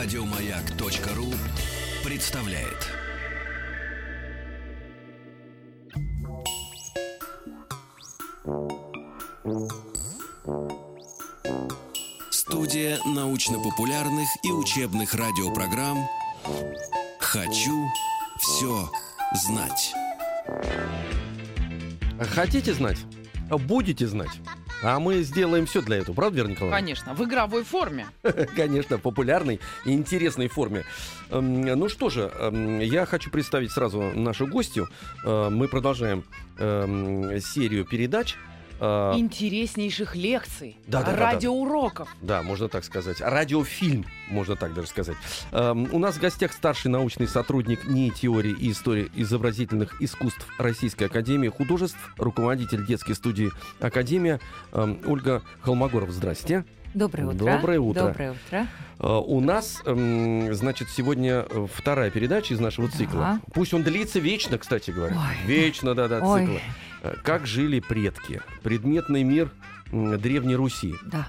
Радиомаяк.ру представляет. Студия научно-популярных и учебных радиопрограмм «Хочу все знать». Хотите знать? Будете знать. А мы сделаем все для этого, правда, Вера Николаевна? Конечно, в игровой форме. Конечно, популярной и интересной форме. Эм, Ну что же, эм, я хочу представить сразу нашу гостью. Э, Мы продолжаем эм, серию передач. Э, Интереснейших лекций, Да, да, да, да. радиоуроков. Да, можно так сказать. Радиофильм, можно так даже сказать. Эм, у нас в гостях старший научный сотрудник НИИ теории и истории изобразительных искусств Российской Академии Художеств, руководитель детской студии Академия эм, Ольга Холмогоров. Здрасте. Доброе утро. Доброе утро. Доброе утро. Э, У нас, эм, значит, сегодня э, вторая передача из нашего цикла. Да. Пусть он длится вечно, кстати говоря. Ой. Вечно, да-да, цикла. Э, Как жили предки? Предметный мир Древней Руси. Да,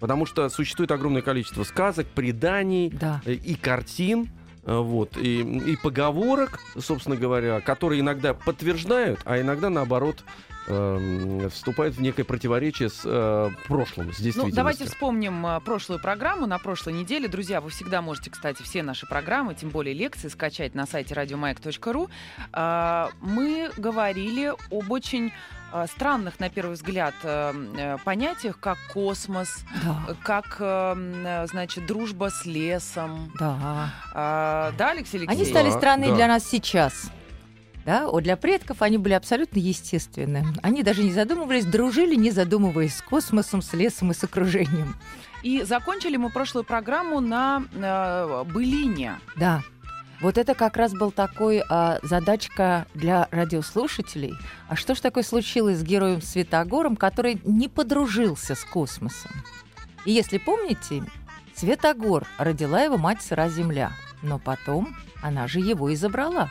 Потому что существует огромное количество сказок, преданий да. э, и картин, э, вот, и, и поговорок, собственно говоря, которые иногда подтверждают, а иногда, наоборот, эм, вступают в некое противоречие с э, прошлым, с Ну, давайте вспомним э, прошлую программу на прошлой неделе. Друзья, вы всегда можете, кстати, все наши программы, тем более лекции, скачать на сайте радиомаяк.ру. А, Мы говорили об очень а, странных, на первый взгляд, э, э, понятиях, как космос, Да. как, э, э, значит, дружба с лесом. Да. Да, Алексей Они Алексеевич? стали Да, странные да. для нас сейчас. Да, вот для предков они были абсолютно естественны. Они даже не задумывались, дружили, не задумываясь с космосом, с лесом и с окружением. И закончили мы прошлую программу на э, былине. Да. Вот это как раз был такой а, задачка для радиослушателей. А что ж такое случилось с героем Светогором, который не подружился с космосом? И если помните, Светогор родила его мать сыра земля, но потом она же его и забрала.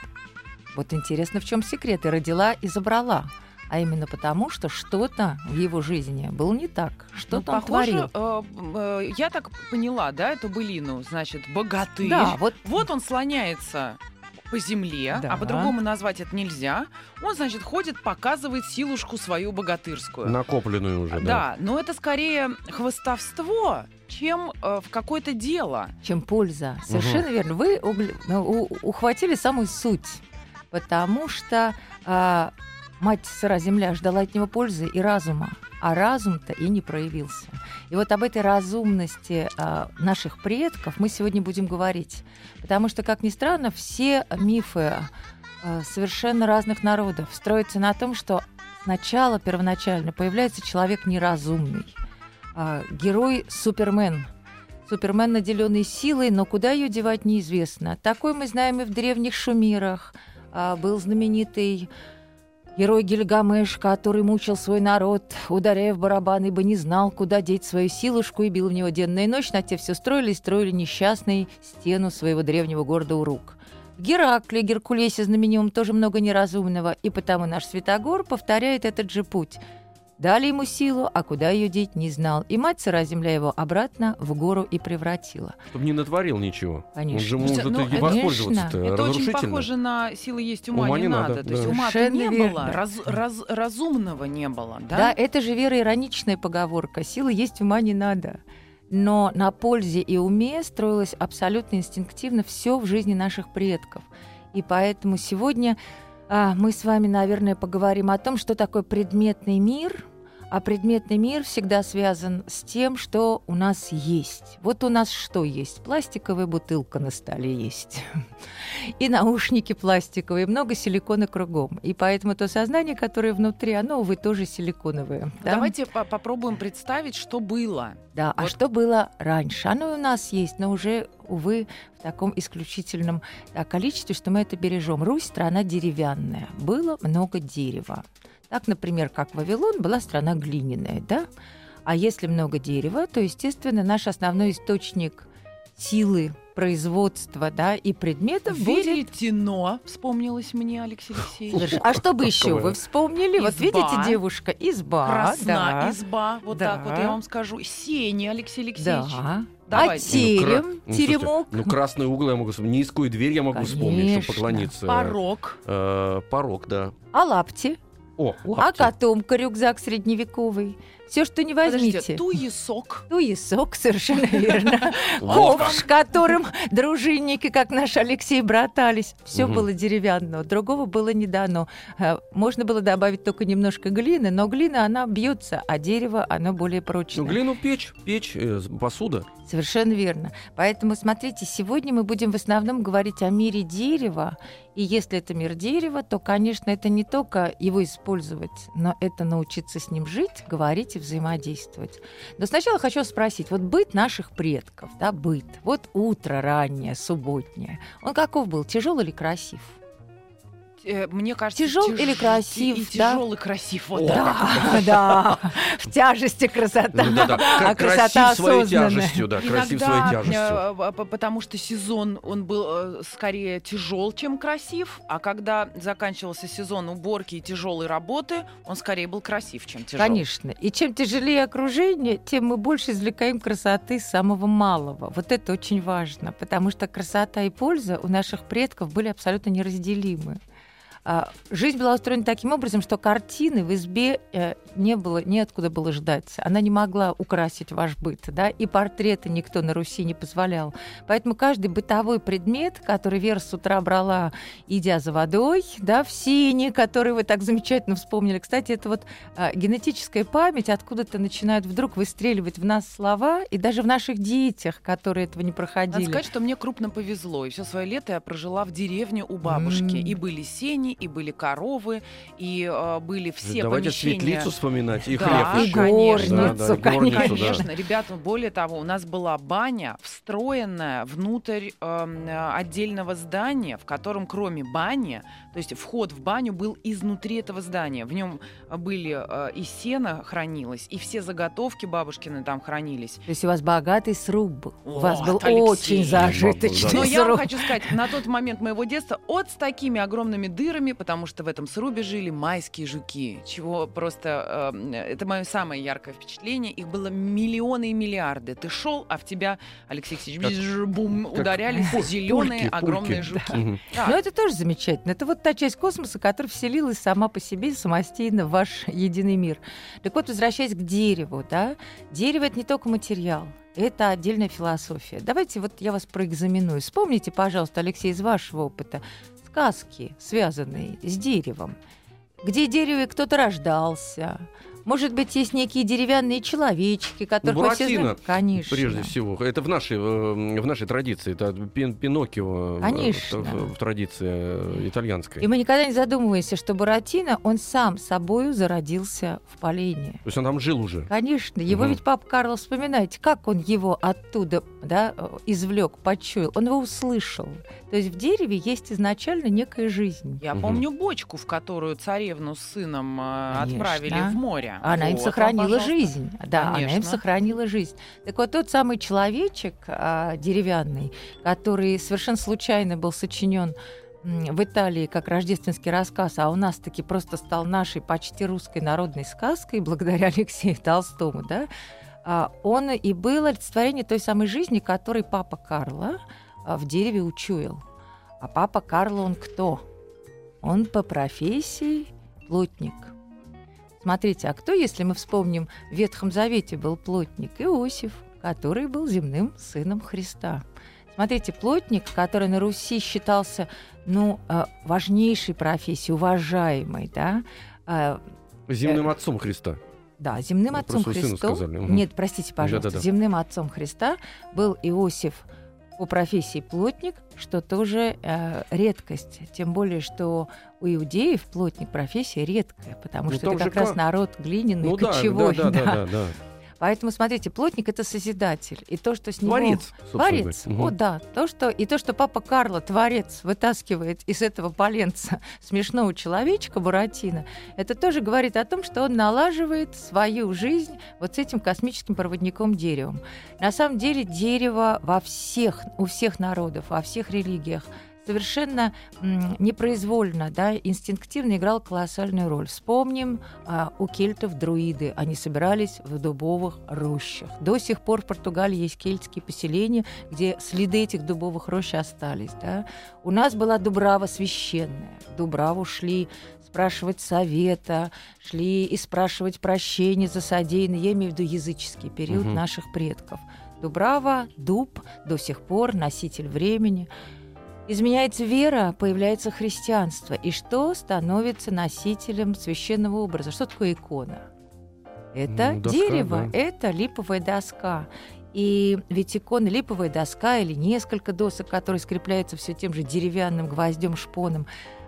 Вот интересно, в чем секрет? И родила, и забрала. А именно потому, что что-то в его жизни было не так. Что-то Ну, он похоже, творил. э, э, я так поняла, да, эту былину, значит, богатырь. Да, вот Вот он слоняется по земле, Да. а по-другому назвать это нельзя. Он, значит, ходит, показывает силушку свою богатырскую. Накопленную уже, да. Да, но это скорее хвостовство, чем э, в какое-то дело. чем польза. Совершенно верно. Вы угл- ну, у- ухватили самую суть. Потому что а, мать сыра земля ждала от него пользы и разума, а разум-то и не проявился. И вот об этой разумности а, наших предков мы сегодня будем говорить. Потому что, как ни странно, все мифы а, совершенно разных народов строятся на том, что сначала, первоначально, появляется человек неразумный. А, герой Супермен – Супермен, наделенный силой, но куда ее девать неизвестно. Такой мы знаем и в древних шумерах. А, был знаменитый герой Гильгамеш, который мучил свой народ, ударяя в барабан, ибо не знал, куда деть свою силушку, и бил в него денно и ночь. На те все строили и строили несчастный стену своего древнего города Урук. В Геракле, Геркулесе знаменитом тоже много неразумного, и потому наш Святогор повторяет этот же путь. Дали ему силу, а куда ее деть не знал. И мать сыра земля его обратно в гору и превратила. Чтобы не натворил ничего. Конечно. Он же может ну, и это- воспользоваться-то Это очень похоже на силы есть ума, Ума не, не надо. надо, То есть да. ума Совершенно не верно. было, раз- раз- разумного не было, да? Да? это же вера ироничная поговорка. Силы есть, ума не надо. Но на пользе и уме строилось абсолютно инстинктивно все в жизни наших предков. И поэтому сегодня а, мы с вами, наверное, поговорим о том, что такое предметный мир. А предметный мир всегда связан с тем, что у нас есть. Вот у нас что есть? Пластиковая бутылка на столе есть. И наушники пластиковые, много силикона кругом. И поэтому то сознание, которое внутри, оно, увы, тоже силиконовое. да? Давайте по- попробуем представить, что было. Да, а Вот. что было раньше? Оно у нас есть, но уже, увы, в таком исключительном да, количестве, что мы это бережем. Русь страна деревянная, было много дерева. Так, например, как Вавилон была страна глиняная, да? А если много дерева, то, естественно, наш основной источник силы производства, да, и предметов будет... Веретено, вспомнилось мне, Алексей Алексеевич. А что бы еще вы вспомнили? Вот Изба. видите, девушка, изба, Красна да, изба, вот Да. так вот я вам скажу. Сени, Алексей Алексеевич. да. Давайте. А терем, Ну, слушайте, теремок, Ну, красный угол я могу вспомнить. Низкую дверь я могу вспомнить, Конечно. чтобы поклониться. Порог. Э, порог, да. а лапти, О, а котомка, рюкзак средневековый. Все, что не Подождите, возьмите. туесок. Туесок, совершенно верно. Ковш, которым дружинники, как наш Алексей, братались. Все Мгм. было деревянного, другого было не дано. Э, Можно было добавить только немножко глины, но глина, она бьется, а дерево, оно более Ну, прочное. глину печь, печь, э, посуда. Совершенно верно. Поэтому, смотрите, сегодня мы будем в основном говорить о мире дерева. И если это мир дерева, то, конечно, это не только его использовать, но это научиться с ним жить, говорить и взаимодействовать. Но сначала хочу спросить, вот быт наших предков, да, быт, вот утро раннее, субботнее, он каков был, тяжелый или красив? Э, Мне кажется, Тяжел или красив, И да? тяжелый красив. Вот О. Да, да, в тяжести красота. Ну, да-да, А кра- красота своей тяжестью, да, красив своей тяжестью. э, п- потому что сезон он был э, скорее тяжел, чем красив, а когда заканчивался сезон уборки и тяжелой работы, он скорее был красив, чем тяжел. Конечно. И чем тяжелее окружение, тем мы больше извлекаем красоты самого малого. Вот это очень важно, потому что красота и польза у наших предков были абсолютно неразделимы. А, Жизнь была устроена таким образом, что картины в избе э, не было, неоткуда было ждать. Она не могла украсить ваш быт, да, и портреты никто на Руси не позволял. Поэтому каждый бытовой предмет, который Вера с утра брала, идя за водой, да, в сине, который вы так замечательно вспомнили. Кстати, это вот а, генетическая память откуда-то начинает вдруг выстреливать в нас слова, и даже в наших детях, которые этого не Надо проходили. сказать, что мне крупно повезло. И все свое лето я прожила в деревне у бабушки. М. И были сени, и были коровы, и э, были все Давайте помещения. светлицу вспоминать и Да, хлеб и еще. конечно. Да, горницу, да, и горницу, да. Конечно, ребята, более того, у нас была баня, встроенная внутрь эм, э, отдельного здания, в котором кроме бани, то есть вход в баню был изнутри этого здания. В нем были э, и сено хранилось, и все заготовки бабушкины там хранились. То есть у вас богатый сруб был. у вас был Алексей. очень зажиточный Но я вам сруб. хочу сказать, на тот момент моего детства от с такими огромными дырами, потому что в этом срубе жили майские жуки, чего просто... э, это мое самое яркое впечатление. Их было миллионы и миллиарды. Ты шел, а в тебя, Алексей Алексеевич, бум, как ударялись зеленые пульки, огромные пульки. жуки. Но это тоже замечательно. Это вот та часть космоса, которая вселилась сама по себе самостийно в ваш единый мир. Так вот, возвращаясь к дереву, да, дерево это не только материал, это отдельная философия. Давайте вот я вас проэкзаменую. Вспомните, пожалуйста, Алексей, из вашего опыта, сказки, связанные с деревом, где дереве кто-то рождался. Может быть, есть некие деревянные человечки, которых мы все Буратино, знаем. Конечно. Прежде всего, это в нашей, э, в нашей традиции, это Пин- Пиноккио э, Конечно. в, в- традиции э, итальянской. И мы никогда не задумываемся, что Буратино, он сам собою зародился в полене. То есть он там жил уже. Конечно, его Мгм. ведь папа Карло, вспоминайте, как он его оттуда да, извлек, почуял. Он его услышал. То есть в дереве есть изначально некая жизнь. Я Мгм. помню бочку, в которую царевну с сыном Конечно. отправили в море. Она им Вот, сохранила пожалуйста. жизнь. Да, она им Конечно. сохранила жизнь. Так вот, тот самый человечек а, деревянный, который совершенно случайно был сочинен в Италии как рождественский рассказ, а у нас таки просто стал нашей почти русской народной сказкой благодаря Алексею Толстому, да, а, он и был олицетворение той самой жизни, которой папа Карла в дереве учуял. А папа Карло он кто? Он по профессии плотник. Смотрите, а кто, если мы вспомним, в Ветхом Завете был плотник Иосиф, который был земным сыном Христа. Смотрите, плотник, который на Руси считался, ну, э, важнейшей профессией, уважаемой, да, э, Земным отцом Христа. да, земным Ну, отцом Христом. сказали. Нет, простите, пожалуйста, Да-да-да. земным отцом Христа был Иосиф по профессии плотник, что тоже э, редкость. Тем более, что у иудеев плотник профессия редкая, потому Ну, что это же как раз народ глиняный, Ну да, да, кочевой. да, да, да. да, да. Поэтому, смотрите, плотник — это созидатель. И то, что с него... Творец, Творец. Угу. О, да. То, что... И то, что папа Карло, творец, вытаскивает из этого поленца смешного человечка Буратино, это тоже говорит о том, что он налаживает свою жизнь вот с этим космическим проводником деревом. На самом деле дерево во всех, у всех народов, во всех религиях совершенно непроизвольно, да, инстинктивно играл колоссальную роль. Вспомним а, у кельтов друиды. Они собирались в дубовых рощах. До сих пор в Португалии есть кельтские поселения, где следы этих дубовых рощ остались. Да. У нас была дубрава священная. В дубраву шли спрашивать совета, шли и спрашивать прощения за содеянное. Я имею в виду языческий период Мгм. наших предков. Дубрава, дуб до сих пор носитель времени. Изменяется вера, появляется христианство. И что становится носителем священного образа? Что такое икона? Это Ну, доска, дерево, да. это липовая доска. И ведь икона липовая доска или несколько досок, которые скрепляются все тем же деревянным гвоздем, шпоном.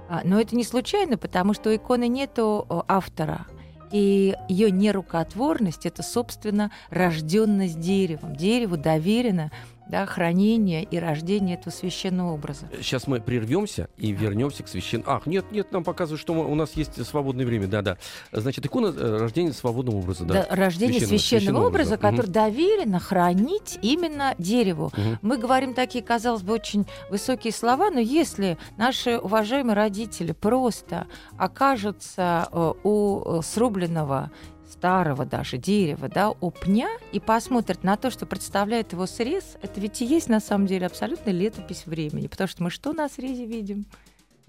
А, Но это не случайно, потому что у иконы нету о, автора. И ее нерукотворность это, собственно, рожденность деревом. Дереву доверено да, хранение и рождение этого священного образа. Сейчас мы прервемся и вернемся к священному. Ах, нет, нет, нам показывают, что мы- у нас есть свободное время. Да, да. Значит, икона э, рождения свободного образа, да. Да, рождение Священного- священного, священного образа, образа. Который доверено хранить именно дереву. Мгм. Мы говорим такие, казалось бы, очень высокие слова, но если наши уважаемые родители просто окажутся э, у э, срубленного старого даже дерева, да, у пня, и посмотрят на то, что представляет его срез, это ведь и есть на самом деле абсолютно летопись времени, потому что мы что на срезе видим?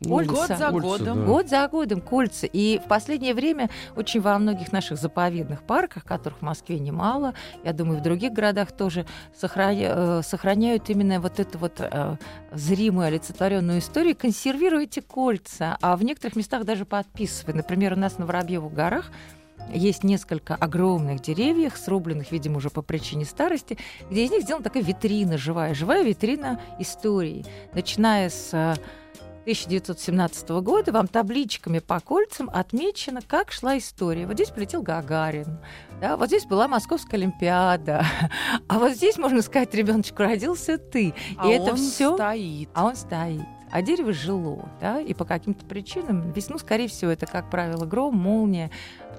Кольца. Год за кольца, годом. да. Год за годом кольца. И в последнее время очень во многих наших заповедных парках, которых в Москве немало, я думаю, в других городах тоже сохраня- э, сохраняют именно вот эту вот э, зримую олицетворенную историю, консервируя эти кольца, а в некоторых местах даже подписывая. Например, у нас на Воробьевых горах есть несколько огромных деревьев, срубленных, видимо, уже по причине старости, где из них сделана такая витрина живая, живая витрина истории, начиная с э, 1917 года вам табличками по кольцам отмечено, как шла история. Вот здесь полетел Гагарин, да, вот здесь была Московская Олимпиада, а вот здесь, можно сказать, ребеночек родился ты. А и это он все, стоит. а он стоит. А дерево жило, да, и по каким-то причинам весну, скорее всего, это, как правило, гром, молния,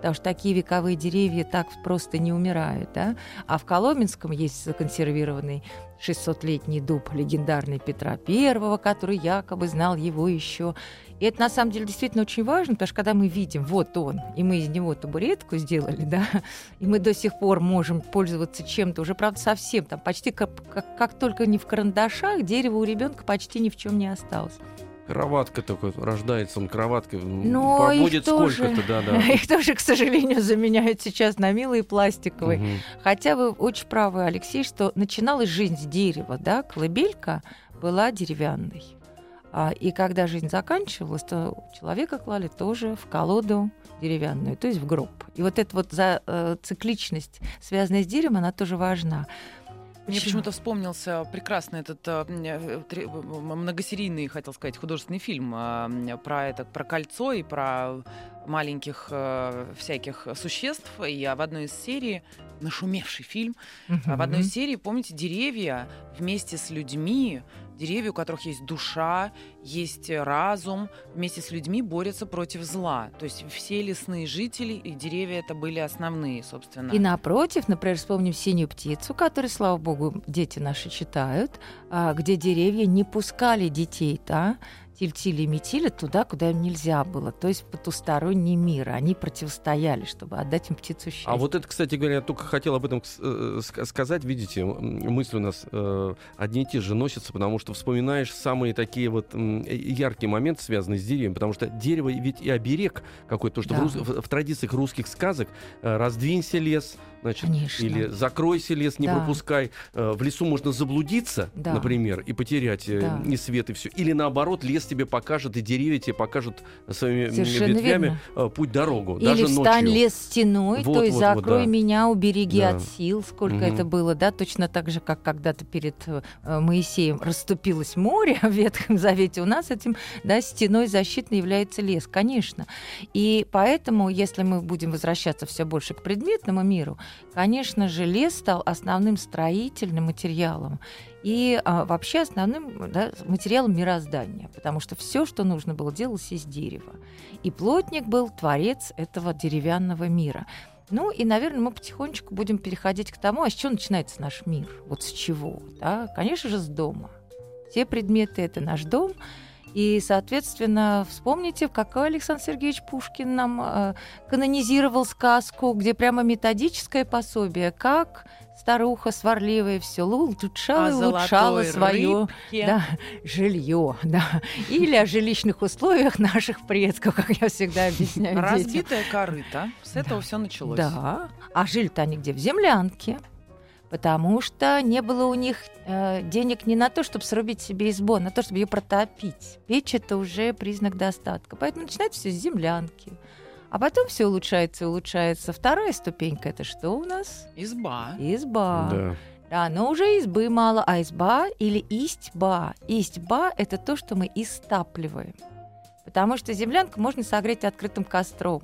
потому что такие вековые деревья так просто не умирают, да. А в Коломенском есть законсервированный 600-летний дуб легендарный Петра I, который якобы знал его еще. И это на самом деле действительно очень важно, потому что когда мы видим, вот он, и мы из него табуретку сделали, да, и мы до сих пор можем пользоваться чем-то, уже, правда, совсем, там почти как, как, как только не в карандашах, дерево у ребенка почти ни в чем не осталось. Кроватка такой, рождается он кроваткой, Но их побудет сколько-то, да, да. Их тоже, к сожалению, заменяют сейчас на милые пластиковые. Мгм. Хотя вы очень правы, Алексей, что начиналась жизнь с дерева, да, колыбелька была деревянной. А, и когда жизнь заканчивалась, то человека клали тоже в колоду деревянную, то есть в гроб. И вот эта вот за, э, цикличность, связанная с деревом, она тоже важна. Мне Почему? почему-то вспомнился прекрасный этот э, э, м- многосерийный, хотел сказать, художественный фильм э, про это, про кольцо и про маленьких э, всяких существ. И в одной из серий, нашумевший фильм, а в одной из серий, помните, деревья вместе с людьми, деревья, у которых есть душа, есть разум, вместе с людьми борются против зла. То есть все лесные жители и деревья это были основные, собственно. И напротив, например, вспомним синюю птицу, которую, слава богу, дети наши читают, а, где деревья не пускали детей, да, Тильтили и Метили туда, куда им нельзя было, то есть в потусторонний мир. Они противостояли, чтобы отдать им птицу счастья. А вот это, кстати говоря, я только хотел об этом э, ска- сказать. Видите, мысли у нас э, одни и те же носятся, потому что вспоминаешь самые такие вот э, яркие моменты, связанные с деревом, потому что дерево ведь и оберег какой-то, потому что в, Да. рус- в- в традициях русских сказок раздвинься лес, значит, Конечно. или закройся лес, не Да. пропускай. В лесу можно заблудиться, Да. например, и потерять Да. и свет, и все. Или наоборот, лес тебе покажет, и деревья тебе покажут своими Совершенно ветвями верно. э, путь дорогу, Или даже встань ночью. лес стеной, Вот, то есть вот, вот, закрой да. меня, убереги Да. от сил, сколько Мгм. это было, да, точно так же, как когда-то перед э, Моисеем расступилось море в Ветхом Завете, у нас этим, да, стеной защитной является лес, конечно. И поэтому, если мы будем возвращаться все больше к предметному миру, конечно же, лес стал основным строительным материалом и а, вообще основным да, материалом мироздания, потому что все, что нужно было, делалось из дерева. И плотник был творец этого деревянного мира. Ну и, наверное, мы потихонечку будем переходить к тому, а с чего начинается наш мир? Вот с чего? Да? Конечно же, с дома. Все предметы — это наш дом. И, соответственно, вспомните, какой Александр Сергеевич Пушкин нам э, канонизировал сказку, где прямо методическое пособие, как старуха сварливая все улучшала и улучшала золотой свое рыбке. да, жилье, да, или о жилищных условиях наших предков, как я всегда объясняю детям. Разбитая корыта. С этого все началось. Да. А жили-то они где? В землянке. Потому что не было у них э, денег не на то, чтобы срубить себе избу, а на то, чтобы ее протопить. Печь это уже признак достатка. Поэтому начинается все с землянки. А потом все улучшается и улучшается. Вторая ступенька это что у нас? Изба. Изба. Да. Да, но уже избы мало, а изба или истьба. Истьба – это то, что мы истапливаем. Потому что землянку можно согреть открытым костром.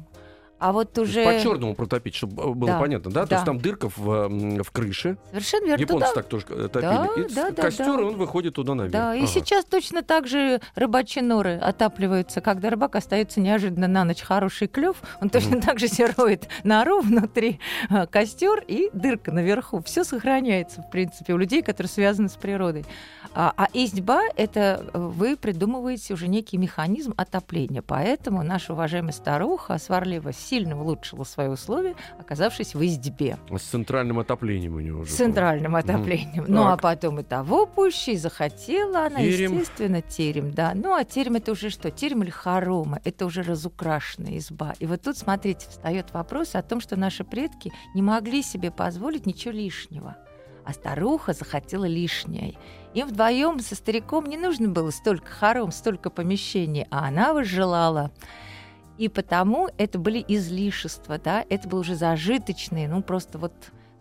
А вот То уже... По черному протопить, чтобы было Да, понятно, да? То да. есть там дырка в, в крыше. Совершенно верно. Японцы туда- так тоже э, Да, топили. и да, да, костер, да. он выходит туда наверх. Да, и Ага. сейчас точно так же рыбачьи норы отапливаются, когда рыбак остается неожиданно на ночь хороший клев, он точно так же себе роет нору внутри а, костер и дырка наверху. Все сохраняется, в принципе, у людей, которые связаны с природой. А, а изба — это э, вы придумываете уже некий механизм отопления. Поэтому наша уважаемая старуха сварливо сильно улучшила свои условия, оказавшись в избе. С центральным отоплением у него уже. С центральным отоплением. Мгм. Ну, а потом и того пуще, и захотела она, Терем. естественно, терем, да. Ну, а терем это уже что? Терем или хорома? Это уже разукрашенная изба. И вот тут, смотрите, встает вопрос о том, что наши предки не могли себе позволить ничего лишнего. А старуха захотела лишнее. Им вдвоем со стариком не нужно было столько хором, столько помещений, а она возжелала. И потому это были излишества, да, это было уже зажиточные, ну просто вот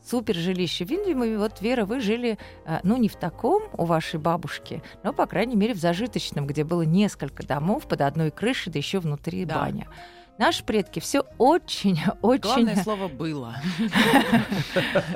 супер жилище. Видимо, вот, Вера, вы жили, э, ну, не в таком у вашей бабушки, но, по крайней мере, в зажиточном, где было несколько домов под одной крышей, да еще внутри Да. баня. Наши предки все очень, очень... Главное слово было.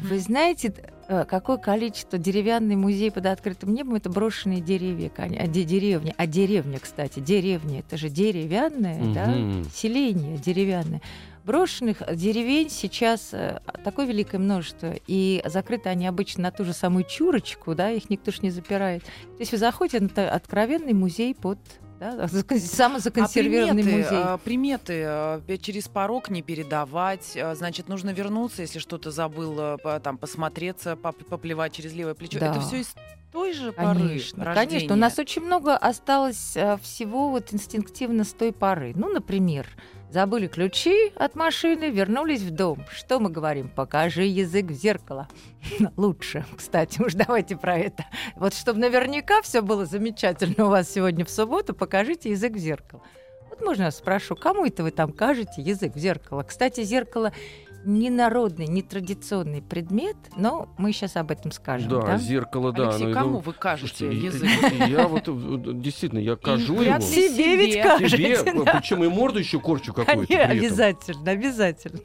Вы знаете, какое количество деревянный музей под открытым небом это брошенные деревья, а де- деревни, а деревня, кстати, деревня, это же деревянное, да, Мгм. селение деревянное. Брошенных деревень сейчас э, такое великое множество, и закрыты они обычно на ту же самую чурочку, да, их никто ж не запирает. То есть вы заходите на откровенный музей под да, закон- самозаконсервированный а приметы, музей. а, приметы а, через порог не передавать, а, значит, нужно вернуться, если что-то забыл, а, по- там, посмотреться, поп- поплевать через левое плечо. Да. Это все из той же поры Конечно, рождения. конечно. У нас очень много осталось э, всего вот инстинктивно с той поры. Ну, например, забыли ключи от машины, вернулись в дом. Что мы говорим? Покажи язык в зеркало. Лучше, кстати, уж давайте про это. Вот чтобы наверняка все было замечательно у вас сегодня в субботу, покажите язык в зеркало. Вот можно я спрошу, кому это вы там кажете язык в зеркало? Кстати, зеркало не народный, не традиционный предмет, но мы сейчас об этом скажем. Да, да? зеркало, да. Алексей, ну, кому ну, вы кажете слушайте, язык? Я вот э, действительно, я кажу его. Себе ведь кажете, да. причем и морду еще корчу какую-то. Обязательно, обязательно.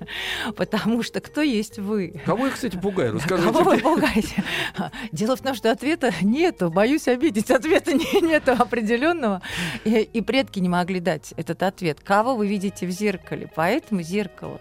Потому что кто есть вы? Кого я, кстати, пугаю? Кого Расскажите. вы пугаете? Дело в том, что ответа нету. Боюсь обидеть. Ответа не- нету определенного. И, предки не могли дать этот ответ. Кого вы видите в зеркале? Поэтому зеркало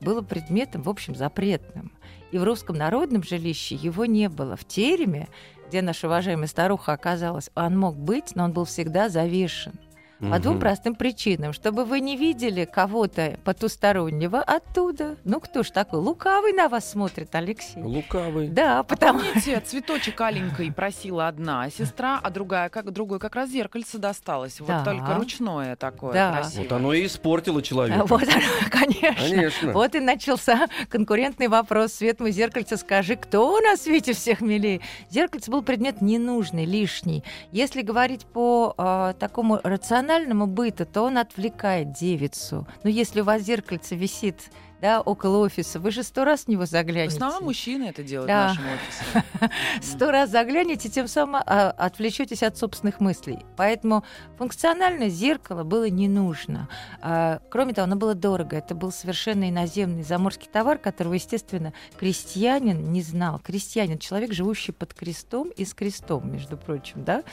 было предметом, в общем, запретным. И в русском народном жилище его не было. В тереме, где наша уважаемая старуха оказалась, он мог быть, но он был всегда завешен. По двум простым причинам. Чтобы вы не видели кого-то потустороннего оттуда. Ну, кто ж такой? Лукавый на вас смотрит, Алексей. Лукавый. Да, А потому помните, цветочек аленькой просила одна сестра, а другая, как другой как раз зеркальце досталось. Вот Да. только ручное такое Да. красивое. Вот оно и испортило человека. Вот, оно, конечно. Конечно. Вот и начался конкурентный вопрос. Свет мой зеркальце, скажи, кто у нас в свете всех милее? Зеркальце был предмет ненужный, лишний. Если говорить по э, такому рациональному быту, то он отвлекает девицу. Но если у вас зеркальце висит да, около офиса, вы же сто раз в него В заглянете. основном мужчины это делают Да. в нашем офисе. Сто раз заглянете, тем самым а, отвлечетесь от собственных мыслей. Поэтому функционально зеркало было не нужно. А, кроме того, оно было дорого. Это был совершенно иноземный заморский товар, которого, естественно, крестьянин не знал. Крестьянин, человек, живущий под крестом и с крестом, между прочим, да?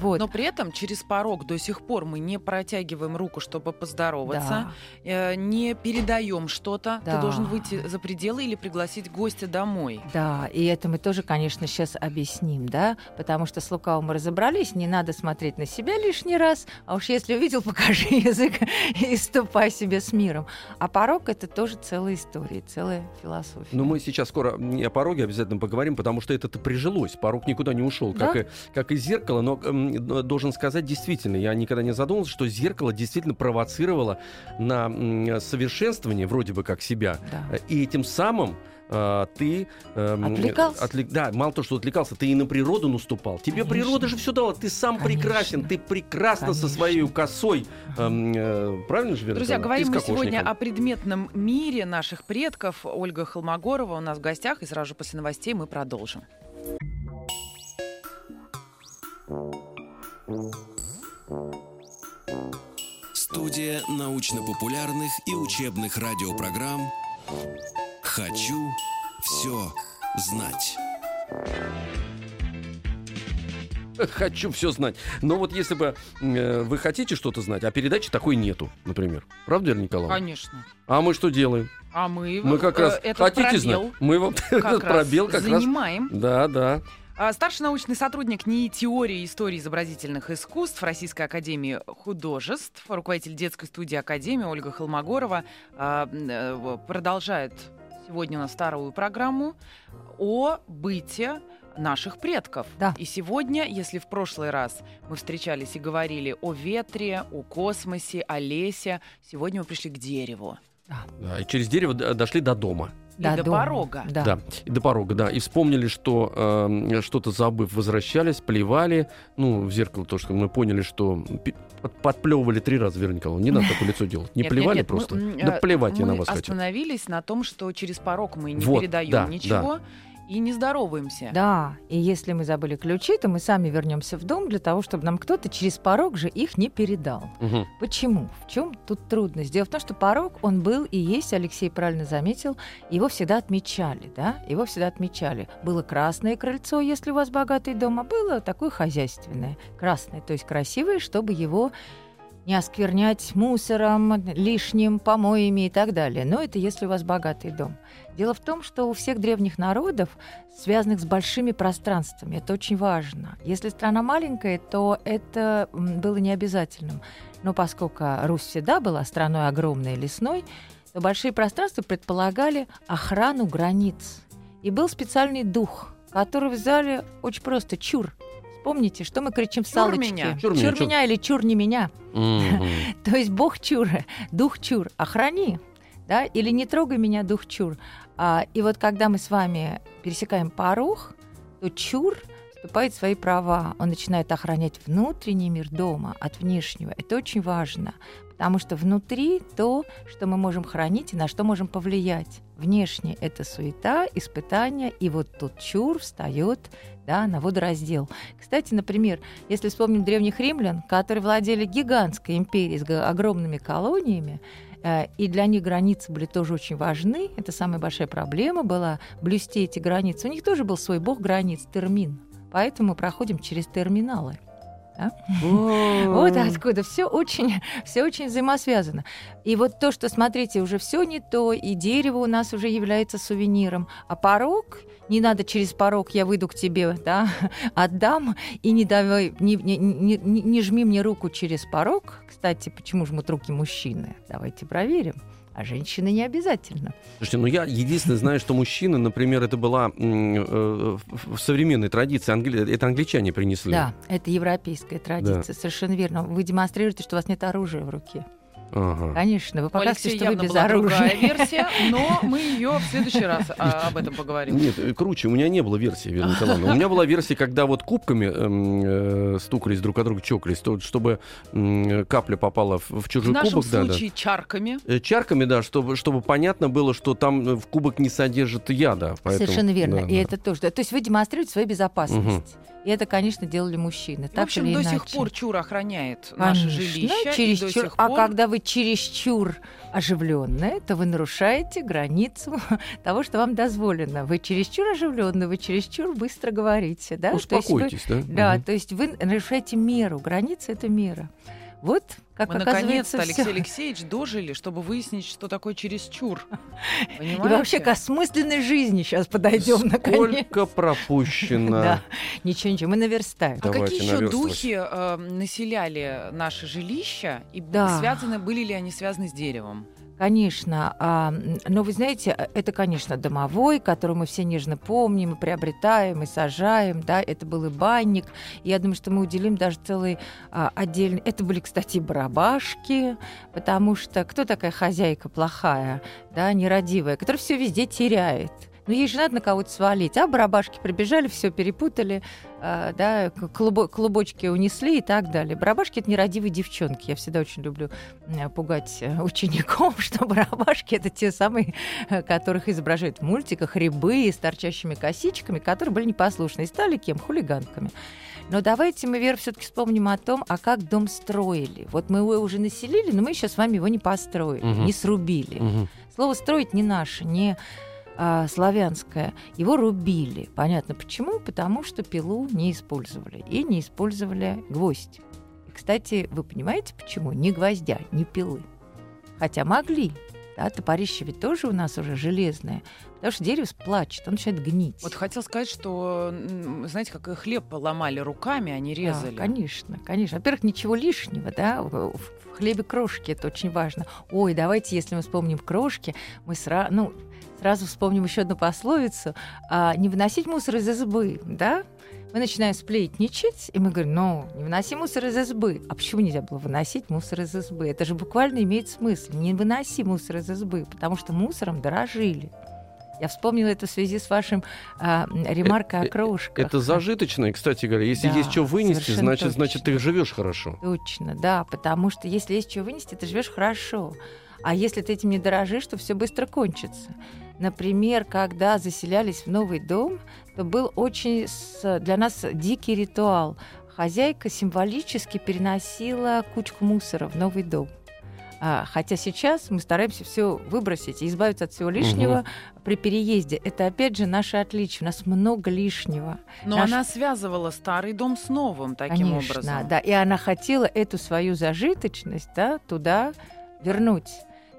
Вот. Но при этом через порог до сих пор мы не протягиваем руку, чтобы поздороваться, э, не передаем что-то. Да. Ты должен выйти за пределы или пригласить гостя домой. Да, и это мы тоже, конечно, сейчас объясним, да, потому что с лукавым мы разобрались, не надо смотреть на себя лишний раз, а уж если увидел, покажи язык и ступай себе с миром. А порог — это тоже целая история, целая философия. Но мы сейчас скоро не о пороге обязательно поговорим, потому что это-то прижилось. Порог никуда не ушел, Да. как, и, как и зеркало. Но м, д- должен сказать, действительно, я никогда не задумывался, что зеркало действительно провоцировало на совершенствование вроде бы как себя. Да. И этим самым а, ты... эм, Отвлекался. отвлек- да, мало того, что отвлекался, ты и на природу наступал. Тебе Конечно. природа же все дала. Ты сам Конечно. прекрасен, ты прекрасно со Конечно. своей косой. Эм, э, правильно же, Вера Друзья, говорим мы сегодня о предметном мире наших предков. Ольга Холмогорова у нас в гостях, и сразу же после новостей мы продолжим. Студия научно-популярных и учебных радиопрограмм «Хочу все знать». Хочу все знать. Но вот если бы э, вы хотите что-то знать, а передачи такой нету, например. Правда, Вера Николаевна? Конечно. А мы что делаем? А мы, Мы как э, раз этот хотите пробел знать? Мы вам как этот раз пробел как раз. занимаем. Да, да. А, Старший научный сотрудник НИИ теории и истории изобразительных искусств Российской академии художеств, руководитель детской студии Академии Ольга Холмогорова а, э, продолжает сегодня у нас вторую программу о быте наших предков. Да. И сегодня, если в прошлый раз мы встречались и говорили о ветре, о космосе, о лесе, сегодня мы пришли к дереву Да, И через дерево д- дошли до дома. И до дома. порога. Да. Да. И до порога, да. И вспомнили, что э, что-то забыв, возвращались, плевали. Ну, в зеркало то, что мы поняли, что подплевывали три раза, Вера Николаевна. Не надо такое лицо делать. Не Нет, плевали нет, нет, мы, просто? да э, плевать я на вас хочу. остановились на том, что через порог мы не Вот, передаем да, ничего и не здороваемся. Да, и если мы забыли ключи, то мы сами вернемся в дом для того, чтобы нам кто-то через порог же их не передал. Мгм. Почему? В чем тут трудность? Дело в том, что порог, он был и есть, Алексей правильно заметил, его всегда отмечали, да, его всегда отмечали. Было красное крыльцо, если у вас богатый дом, а было такое хозяйственное. Красное, то есть красивое, чтобы его не осквернять мусором, лишним помоями и так далее. Но это если у вас богатый дом. Дело в том, что у всех древних народов, связанных с большими пространствами, это очень важно. Если страна маленькая, то это было не обязательным. Но поскольку Русь всегда была страной огромной лесной, то большие пространства предполагали охрану границ. И был специальный дух, который взяли очень просто чур. Вспомните, что мы кричим в Чур салочке. меня. Чур меня, чур. меня или чур не меня. Мгм. То есть Бог чур, дух чур, охрани, да, или не трогай меня, дух чур. А, и вот когда мы с вами пересекаем порог, то чур вступает в свои права. Он начинает охранять внутренний мир дома от внешнего. Это очень важно, потому что внутри то, что мы можем хранить и на что можем повлиять. Внешне это суета, испытания, и вот тут чур встает да, на водораздел. Кстати, например, если вспомним древних римлян, которые владели гигантской империей с огромными колониями, э, и для них границы были тоже очень важны. Это самая большая проблема была блюсти эти границы. У них тоже был свой бог границ, термин. Поэтому мы проходим через терминалы. Да? Вот откуда все очень, все очень взаимосвязано. И вот то, что, смотрите, уже все не то, и дерево у нас уже является сувениром, а порог не надо через порог, я выйду к тебе, да, отдам, и не давай, не, не, не, не жми мне руку через порог. Кстати, почему жмут руки мужчины? Давайте проверим а женщины не обязательно. Слушайте, ну я единственное знаю, что мужчины, например, это была э, в современной традиции, англи... это англичане принесли. Да, это европейская традиция, да. совершенно верно. Вы демонстрируете, что у вас нет оружия в руке. Ага. Конечно, вы показываете, что вы безоружны. версия, но мы ее в следующий раз а, об этом поговорим. Нет, э, круче, у меня не было версии, Вера Николаевна. У меня была версия, когда вот кубками э, стукались друг от друга, чокались, то, чтобы э, капля попала в, в чужой в нашем кубок. случае да, да. чарками. Э, чарками, да, чтобы, чтобы понятно было, что там э, в кубок не содержит яда. Поэтому, Совершенно верно. Да, И да. это тоже. То есть вы демонстрируете свою безопасность. Угу. И это, конечно, делали мужчины. В общем, до иначе. сих пор чур охраняет конечно, наше жилище. Чересчур, а пор... когда вы чересчур оживленные, то вы нарушаете границу того, что вам дозволено. Вы чересчур оживленные, вы чересчур быстро говорите. Да? Успокойтесь, вы, да? Да, угу. то есть вы нарушаете меру. Граница — это мера. Вот как Мы наконец-то, Алексей Алексеевич, дожили, чтобы выяснить, что такое чересчур. Понимаете? И вообще к осмысленной жизни сейчас подойдем наконец. Сколько пропущено. Да, ничего, ничего, мы наверстаем. А какие еще духи э, населяли наши жилища? И связаны, были ли они связаны с деревом? Конечно, а, но вы знаете, это, конечно, домовой, который мы все нежно помним, и приобретаем, и сажаем, да, это был и банник. Я думаю, что мы уделим даже целый а, отдельный... Это были, кстати, барабашки, потому что кто такая хозяйка плохая, да, нерадивая, которая все везде теряет? Ну, ей же надо на кого-то свалить. А барабашки прибежали, все перепутали, э, да, клубо, клубочки унесли и так далее. Барабашки — это нерадивые девчонки. Я всегда очень люблю э, пугать э, учеников, что барабашки — это те самые, э, которых изображают в мультиках, рябы с торчащими косичками, которые были непослушны и стали кем? Хулиганками. Но давайте мы, Вера, все-таки вспомним о том, а как дом строили. Вот мы его уже населили, но мы еще с вами его не построили, угу. не срубили. Угу. Слово строить не наше, не а, славянское, его рубили. Понятно почему? Потому что пилу не использовали. И не использовали гвоздь. И, кстати, вы понимаете, почему? Ни гвоздя, ни пилы. Хотя могли. Да, топорище ведь тоже у нас уже железное. Потому что дерево плачет, он начинает гнить. Вот хотел сказать, что, знаете, как хлеб поломали руками, они резали. Да, конечно, конечно. Во-первых, ничего лишнего, да, в хлебе крошки, это очень важно. Ой, давайте, если мы вспомним крошки, мы сразу, ну, сразу вспомним еще одну пословицу. А, не выносить мусор из избы, да? Мы начинаем сплетничать, и мы говорим, ну, не выноси мусор из избы. А почему нельзя было выносить мусор из избы? Это же буквально имеет смысл. Не выноси мусор из избы, потому что мусором дорожили. Я вспомнила это в связи с вашим а, ремаркой о э, э, крошках. Это зажиточное, кстати говоря. Если да, есть что вынести, значит, точно. значит, ты живешь хорошо. Точно, да, потому что если есть что вынести, ты живешь хорошо. А если ты этим не дорожишь, то все быстро кончится. Например, когда заселялись в новый дом, то был очень для нас дикий ритуал. Хозяйка символически переносила кучку мусора в новый дом. А, хотя сейчас мы стараемся все выбросить и избавиться от всего лишнего угу. при переезде. Это опять же наше отличие. У нас много лишнего. Но Наш... она связывала старый дом с новым таким Конечно, образом. Да, и она хотела эту свою зажиточность да, туда вернуть.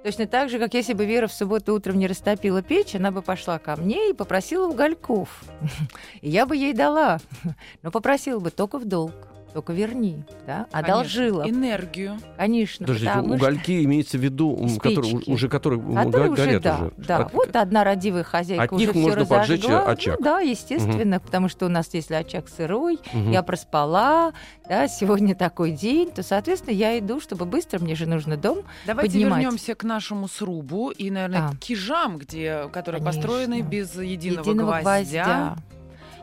Точно так же, как если бы Вера в субботу утром не растопила печь, она бы пошла ко мне и попросила угольков. И я бы ей дала, но попросила бы только в долг только верни, да, одолжила. Конечно, энергию. Конечно. Подождите, угольки что... имеется в виду, которые, уже которые, которые горят уже, да, уже. Да, От... вот одна родивая хозяйка От уже них можно разожгла. поджечь очаг. Ну, да, естественно, угу. потому что у нас если очаг сырой, угу. я проспала, да, сегодня такой день, то, соответственно, я иду, чтобы быстро, мне же нужно дом Давайте поднимать. вернемся к нашему срубу и, наверное, а. к кижам, где, которые Конечно. построены без единого, единого гвоздя. гвоздя.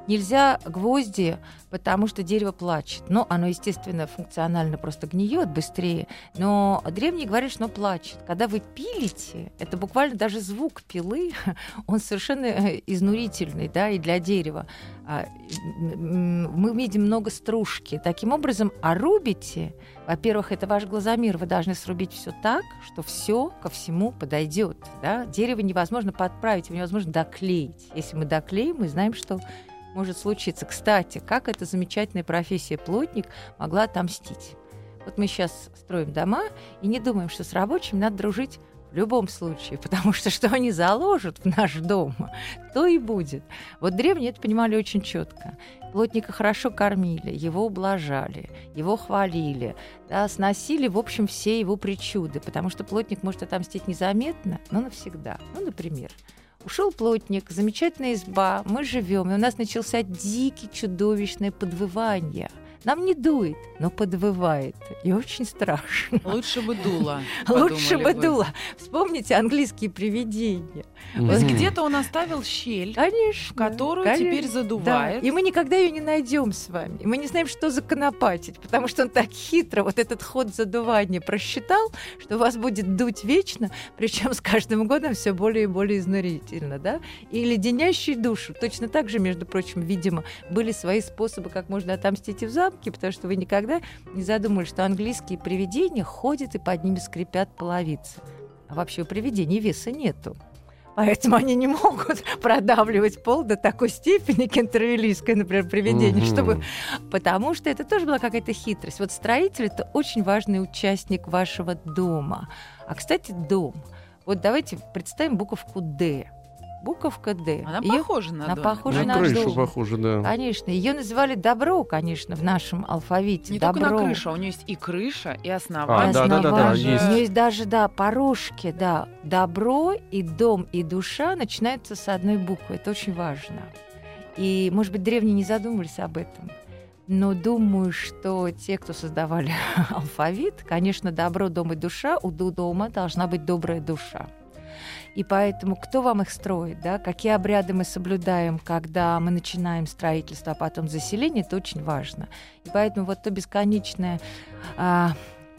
Нельзя гвозди, потому что дерево плачет. Но оно, естественно, функционально просто гниет быстрее. Но древние говорят, что оно плачет. Когда вы пилите, это буквально даже звук пилы, он совершенно э, изнурительный, да, и для дерева. А, мы видим много стружки. Таким образом, а рубите, во-первых, это ваш глазомер, вы должны срубить все так, что все ко всему подойдет. Да? Дерево невозможно подправить, его невозможно доклеить. Если мы доклеим, мы знаем, что может случиться. Кстати, как эта замечательная профессия плотник могла отомстить? Вот мы сейчас строим дома и не думаем, что с рабочими надо дружить в любом случае, потому что что они заложат в наш дом, то и будет. Вот древние это понимали очень четко. Плотника хорошо кормили, его ублажали, его хвалили, да, сносили, в общем, все его причуды, потому что плотник может отомстить незаметно, но навсегда. Ну, например, Ушел плотник, замечательная изба, мы живем, и у нас начался дикий чудовищное подвывание – нам не дует, но подвывает. И очень страшно. Лучше бы дуло. Лучше бы дуло. Вспомните английские привидения. Есть где-то он оставил щель, конечно, которую конечно. теперь задувает. Да. И мы никогда ее не найдем с вами. И мы не знаем, что законопатить, потому что он так хитро вот этот ход задувания просчитал, что вас будет дуть вечно, причем с каждым годом все более и более изнурительно. Да? И леденящий душу. Точно так же, между прочим, видимо, были свои способы, как можно отомстить и в западке, потому что вы никогда не задумывались, что английские привидения ходят и под ними скрипят половицы. А вообще у привидений веса нету. Поэтому они не могут продавливать пол до такой степени кентервилийское, например, привидение, Мгм. чтобы... Потому что это тоже была какая-то хитрость. Вот строитель — это очень важный участник вашего дома. А, кстати, дом. Вот давайте представим буковку «Д». Буковка «Д». Она Её- похожа на она дом. похожа На на крышу дом. похоже, да. Конечно, ее называли добро, конечно, в нашем алфавите. Не добро. только на крышу, а у нее есть и крыша, и А, основание. да, да, да, да, Основание. есть. У нее есть даже, да, порожки, да. Добро и дом, и душа начинаются с одной буквы. Это очень важно. И, может быть, древние не задумывались об этом. Но думаю, что те, кто создавали алфавит, конечно, добро, дом и душа, у ду- дома должна быть добрая душа. И поэтому кто вам их строит, да? Какие обряды мы соблюдаем, когда мы начинаем строительство, а потом заселение, это очень важно. И поэтому вот то бесконечное а,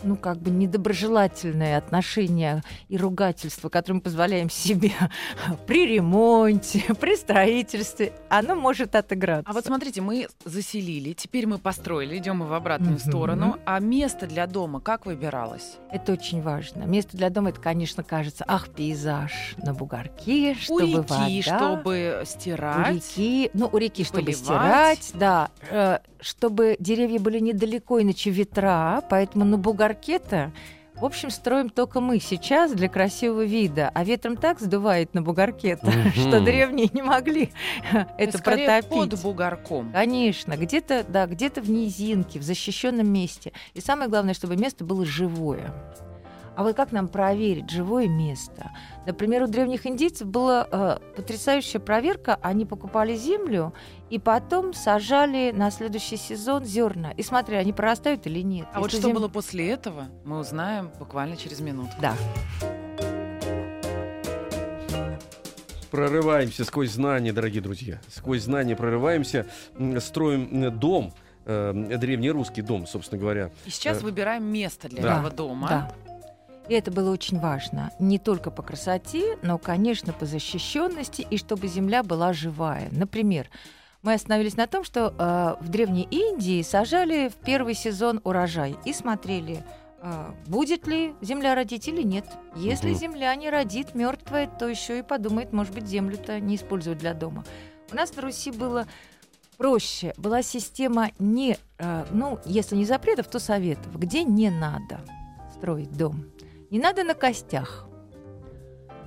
ну, как бы недоброжелательное отношение и ругательство, которое мы позволяем себе при ремонте, при строительстве, оно может отыграться. А вот смотрите, мы заселили, теперь мы построили, идем мы в обратную Мгм. сторону. А место для дома как выбиралось? Это очень важно. Место для дома, это, конечно, кажется, ах, пейзаж на бугорке, У чтобы реки, вода, чтобы у стирать. реки, ну, у реки, чтобы поливать. стирать, да, э, чтобы деревья были недалеко, иначе ветра, поэтому на бугорке-то в общем, строим только мы сейчас для красивого вида, а ветром так сдувает на бугорке-то, Мгм. что древние не могли То это протопить. под бугорком. Конечно, где-то, да, где-то в низинке, в защищенном месте. И самое главное, чтобы место было живое. А вот как нам проверить живое место? Например, у древних индейцев была э, потрясающая проверка. Они покупали землю и потом сажали на следующий сезон зерна. И смотрели, они прорастают или нет. А вот Если что зем- было после этого, мы узнаем буквально через минутку. Да. Прорываемся сквозь знания, дорогие друзья. Сквозь знания прорываемся, строим м, дом, э, древнерусский дом, собственно говоря. И сейчас Э, выбираем место для да. этого дома. Да. И это было очень важно. Не только по красоте, но, конечно, по защищенности и чтобы земля была живая. Например, мы остановились на том, что э, в Древней Индии сажали в первый сезон урожай и смотрели, э, будет ли земля родить или нет. Если Мгм. земля не родит, мертвая, то еще и подумает, может быть, землю-то не использовать для дома. У нас на Руси было проще. Была система не, э, ну, если не запретов, то советов, где не надо строить дом. Не надо на костях.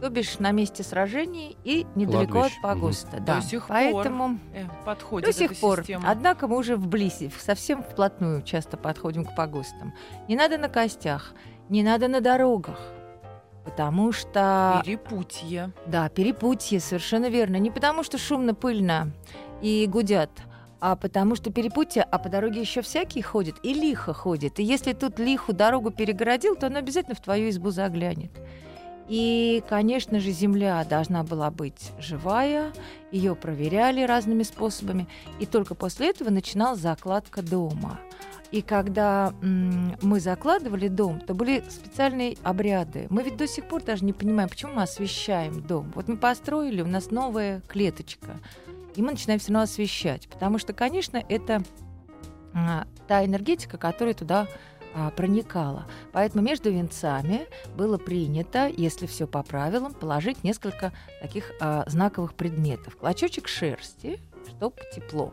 То бишь на месте сражений и недалеко Кладбище. от погоста. До Да. сих пор. Поэтому Э, подходит до сих эта пор. система. Однако мы уже вблизи, совсем вплотную часто подходим к погостам. Не надо на костях, не надо на дорогах. Потому что... Перепутье. Да, перепутье, совершенно верно. Не потому, что шумно, пыльно и гудят, а потому что перепутье, а по дороге еще всякие ходят, и лихо ходит. И если тут лиху дорогу перегородил, то он обязательно в твою избу заглянет. И, конечно же, земля должна была быть живая, ее проверяли разными способами, и только после этого начиналась закладка дома. И когда м, мы закладывали дом, то были специальные обряды. Мы ведь до сих пор даже не понимаем, почему мы освещаем дом. Вот мы построили, у нас новая клеточка, и мы начинаем все равно освещать, потому что, конечно, это а, та энергетика, которая туда а, проникала. Поэтому между венцами было принято, если все по правилам, положить несколько таких а, знаковых предметов. Клочочек шерсти, чтобы тепло.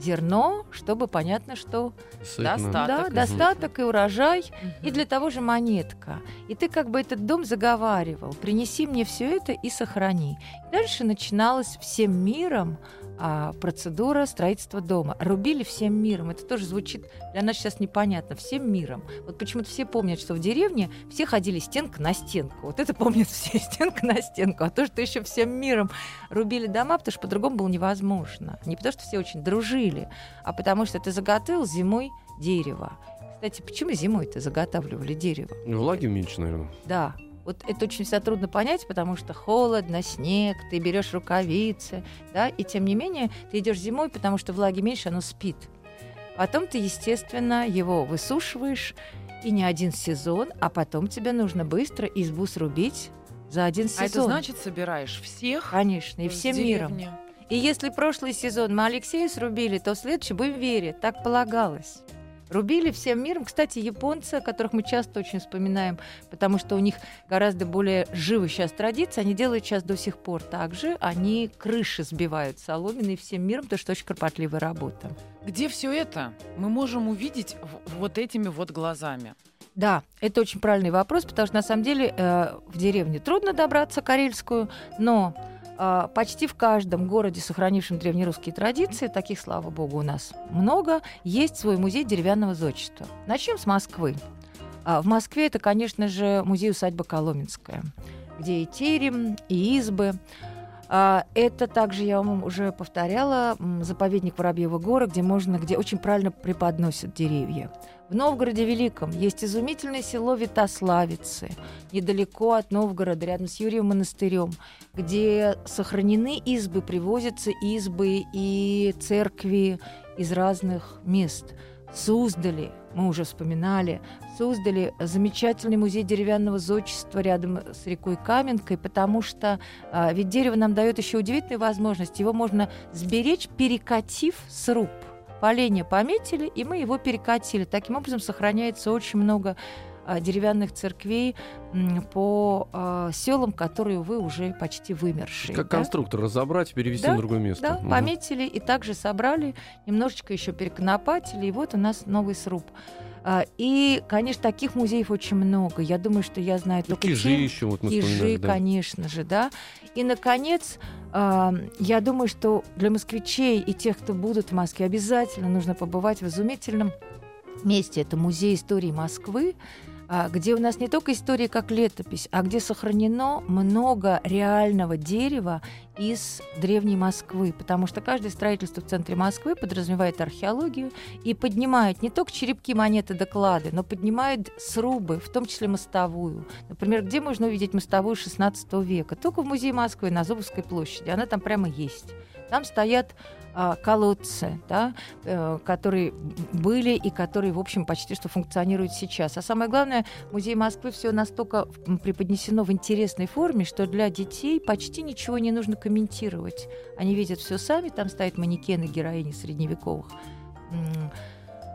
Зерно, чтобы понятно, что Сытно. Достаток. да, достаток и урожай, и для того же монетка. И ты как бы этот дом заговаривал. Принеси мне все это и сохрани. Дальше начиналась всем миром а, процедура строительства дома. Рубили всем миром. Это тоже звучит для нас сейчас непонятно. Всем миром. Вот почему-то все помнят, что в деревне все ходили стенка на стенку. Вот это помнят все, стенка на стенку. А то, что еще всем миром рубили дома, потому что по-другому было невозможно. Не потому, что все очень дружили, а потому что ты заготовил зимой дерево. Кстати, почему зимой-то заготавливали дерево? Влаги меньше, наверное. Да, вот это очень всегда трудно понять, потому что холодно, снег, ты берешь рукавицы, да, и тем не менее ты идешь зимой, потому что влаги меньше, оно спит. Потом ты, естественно, его высушиваешь, и не один сезон, а потом тебе нужно быстро избу срубить за один сезон. А это значит, собираешь всех Конечно, и всем миром. И если прошлый сезон мы Алексея срубили, то следующий будем верить. Так полагалось. Рубили всем миром. Кстати, японцы, которых мы часто очень вспоминаем, потому что у них гораздо более живы сейчас традиции, они делают сейчас до сих пор так же. Они крыши сбивают соломенные всем миром, потому что очень кропотливая работа. Где все это мы можем увидеть вот этими вот глазами? Да, это очень правильный вопрос, потому что на самом деле э, в деревне трудно добраться карельскую, но почти в каждом городе, сохранившем древнерусские традиции, таких, слава богу, у нас много, есть свой музей деревянного зодчества. Начнем с Москвы. А, в Москве это, конечно же, музей-усадьба Коломенская, где и терем, и избы. А, Это также, я вам уже повторяла, заповедник Воробьева гора, где можно, где очень правильно преподносят деревья. В Новгороде Великом есть изумительное село Витославицы, недалеко от Новгорода, рядом с Юрием монастырем, где сохранены избы, привозятся избы и церкви из разных мест. Суздали, мы уже вспоминали, создали замечательный музей деревянного зодчества рядом с рекой Каменкой, потому что а, ведь дерево нам дает еще удивительную возможность. Его можно сберечь, перекатив сруб. Поленья пометили, и мы его перекатили. Таким образом сохраняется очень много деревянных церквей по а, селам, которые, увы, уже почти вымершие. Как да? конструктор разобрать, перевести Да, на другое место. Да, Мгм. пометили и также собрали, немножечко еще переконопатили, и вот у нас новый сруб. А, И, конечно, таких музеев очень много. Я думаю, что я знаю Ну, только Кижи те- еще, вот мы Кижи, да. конечно же, да. И, наконец, я думаю, что для москвичей и тех, кто будут в Москве, обязательно нужно побывать в изумительном месте. Это музей истории Москвы, где у нас не только история как летопись, а где сохранено много реального дерева из древней Москвы, потому что каждое строительство в центре Москвы подразумевает археологию и поднимает не только черепки, монеты, доклады, но поднимает срубы, в том числе мостовую. Например, где можно увидеть мостовую XVI века? Только в музее Москвы на Зубовской площади. Она там прямо есть. Там стоят а, колодцы, да, э, которые были и которые, в общем, почти что функционируют сейчас. А самое главное, музей Москвы все настолько преподнесено в интересной форме, что для детей почти ничего не нужно комментировать. Они видят все сами, там стоят манекены героини средневековых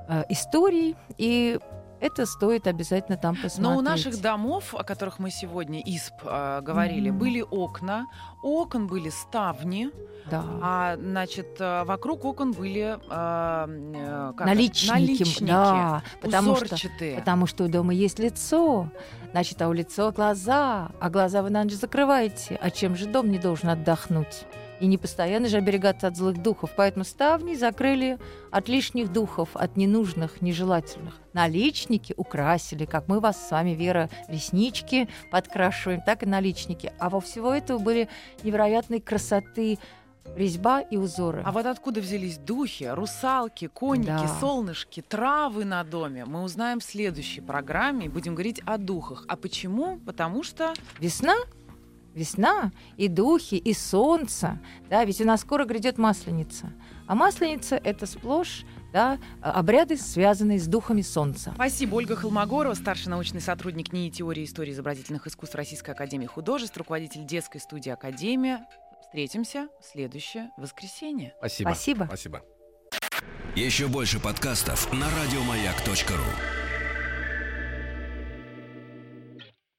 э, историй, и это стоит обязательно там посмотреть. Но у наших домов, о которых мы сегодня исп э, говорили, Мгм. были окна, у окон были ставни, да. а значит э, вокруг окон были э, э, как наличники, наличники, да, потому что. Потому что у дома есть лицо, значит, а у лица глаза, а глаза вы на ночь закрываете. А чем же дом не должен отдохнуть? И не постоянно же оберегаться от злых духов. Поэтому ставни закрыли от лишних духов, от ненужных, нежелательных. Наличники украсили, как мы вас с вами, Вера, реснички подкрашиваем, так и наличники. А во всего этого были невероятной красоты резьба и узоры. А вот откуда взялись духи, русалки, конники, Да. солнышки, травы на доме, мы узнаем в следующей программе и будем говорить о духах. А почему? Потому что Весна? Весна и духи, и солнце. Да, ведь у нас скоро грядет масленица. А масленица — это сплошь да, обряды, связанные с духами солнца. Спасибо, Ольга Холмогорова, старший научный сотрудник НИИ теории истории изобразительных искусств Российской Академии Художеств, руководитель детской студии Академия. Встретимся в следующее воскресенье. Спасибо. Спасибо. Спасибо. Еще больше подкастов на радиомаяк.ру.